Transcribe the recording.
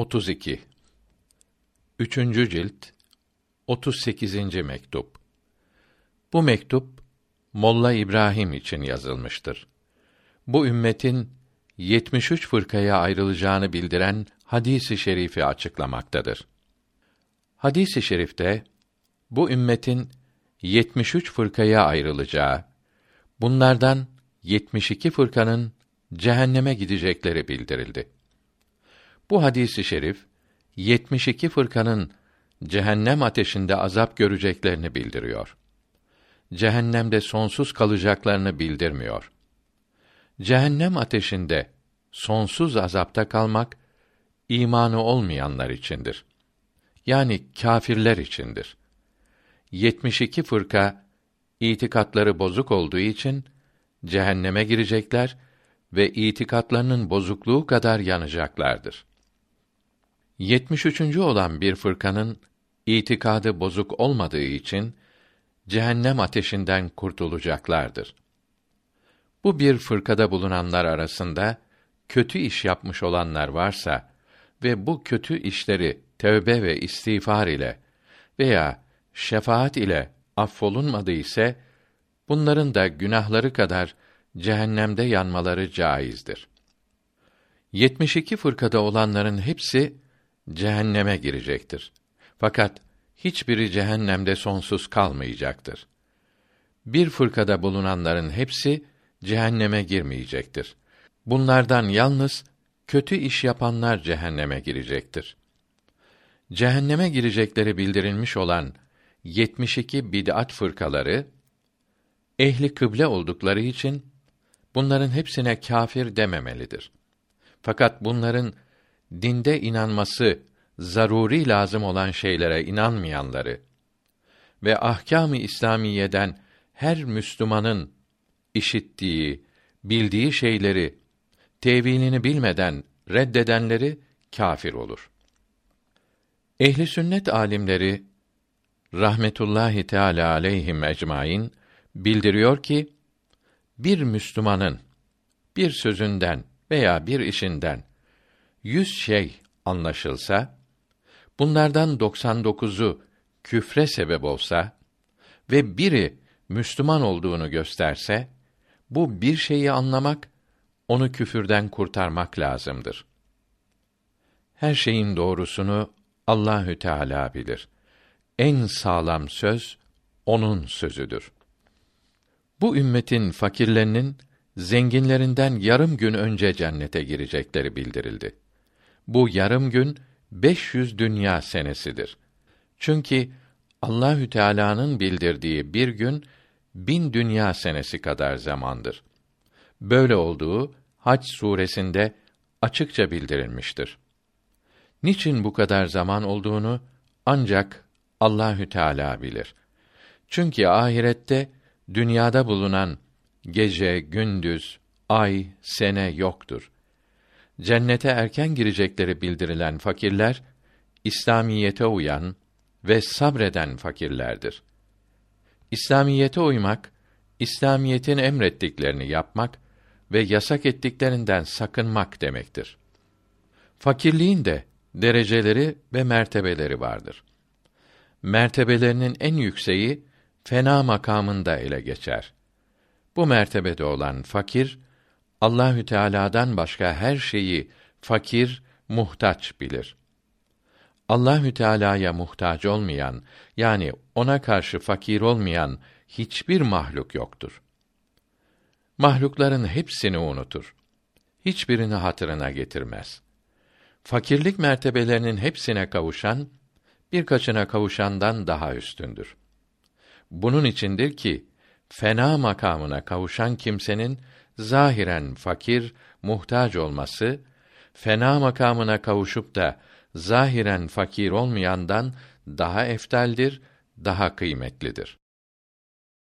32 Üçüncü cilt 38. mektup Bu mektup Molla İbrahim için yazılmıştır. Bu ümmetin 73 fırkaya ayrılacağını bildiren hadisi şerifi açıklamaktadır. Hadisi şerifte bu ümmetin 73 fırkaya ayrılacağı, bunlardan 72 fırkanın cehenneme gidecekleri bildirildi. Bu hadisi şerif 72 fırkanın cehennem ateşinde azap göreceklerini bildiriyor. Cehennemde sonsuz kalacaklarını bildirmiyor. Cehennem ateşinde sonsuz azapta kalmak imanı olmayanlar içindir. Yani kâfirler içindir. 72 fırka itikatları bozuk olduğu için cehenneme girecekler ve itikatlarının bozukluğu kadar yanacaklardır. 73. olan bir fırkanın itikadı bozuk olmadığı için cehennem ateşinden kurtulacaklardır. Bu bir fırkada bulunanlar arasında kötü iş yapmış olanlar varsa ve bu kötü işleri tövbe ve istiğfar ile veya şefaat ile affolunmadı ise bunların da günahları kadar cehennemde yanmaları caizdir. 72 fırkada olanların hepsi cehenneme girecektir. Fakat hiçbiri cehennemde sonsuz kalmayacaktır. Bir fırkada bulunanların hepsi cehenneme girmeyecektir. Bunlardan yalnız kötü iş yapanlar cehenneme girecektir. Cehenneme girecekleri bildirilmiş olan 72 bid'at fırkaları ehli kıble oldukları için bunların hepsine kâfir dememelidir. Fakat bunların dinde inanması zaruri lazım olan şeylere inanmayanları ve ahkâm-ı İslamiyeden her Müslümanın işittiği, bildiği şeyleri tevilini bilmeden reddedenleri kâfir olur. Ehli sünnet alimleri rahmetullahi teala aleyhim ecmaîn bildiriyor ki bir Müslümanın bir sözünden veya bir işinden yüz şey anlaşılsa, bunlardan 99'u küfre sebep olsa ve biri Müslüman olduğunu gösterse, bu bir şeyi anlamak, onu küfürden kurtarmak lazımdır. Her şeyin doğrusunu Allahü Teala bilir. En sağlam söz onun sözüdür. Bu ümmetin fakirlerinin zenginlerinden yarım gün önce cennete girecekleri bildirildi. Bu yarım gün 500 dünya senesidir. Çünkü Allahü Teala'nın bildirdiği bir gün bin dünya senesi kadar zamandır. Böyle olduğu Hac suresinde açıkça bildirilmiştir. Niçin bu kadar zaman olduğunu ancak Allahü Teala bilir. Çünkü ahirette dünyada bulunan gece, gündüz, ay, sene yoktur. Cennete erken girecekleri bildirilen fakirler İslamiyete uyan ve sabreden fakirlerdir. İslamiyete uymak, İslamiyetin emrettiklerini yapmak ve yasak ettiklerinden sakınmak demektir. Fakirliğin de dereceleri ve mertebeleri vardır. Mertebelerinin en yükseği fena makamında ele geçer. Bu mertebede olan fakir Allahü Teala'dan başka her şeyi fakir, muhtaç bilir. Allahü Teala'ya muhtaç olmayan yani ona karşı fakir olmayan hiçbir mahluk yoktur. Mahlukların hepsini unutur. Hiçbirini hatırına getirmez. Fakirlik mertebelerinin hepsine kavuşan birkaçına kavuşandan daha üstündür. Bunun içindir ki fena makamına kavuşan kimsenin zahiren fakir, muhtaç olması fena makamına kavuşup da zahiren fakir olmayandan daha eftaldir, daha kıymetlidir.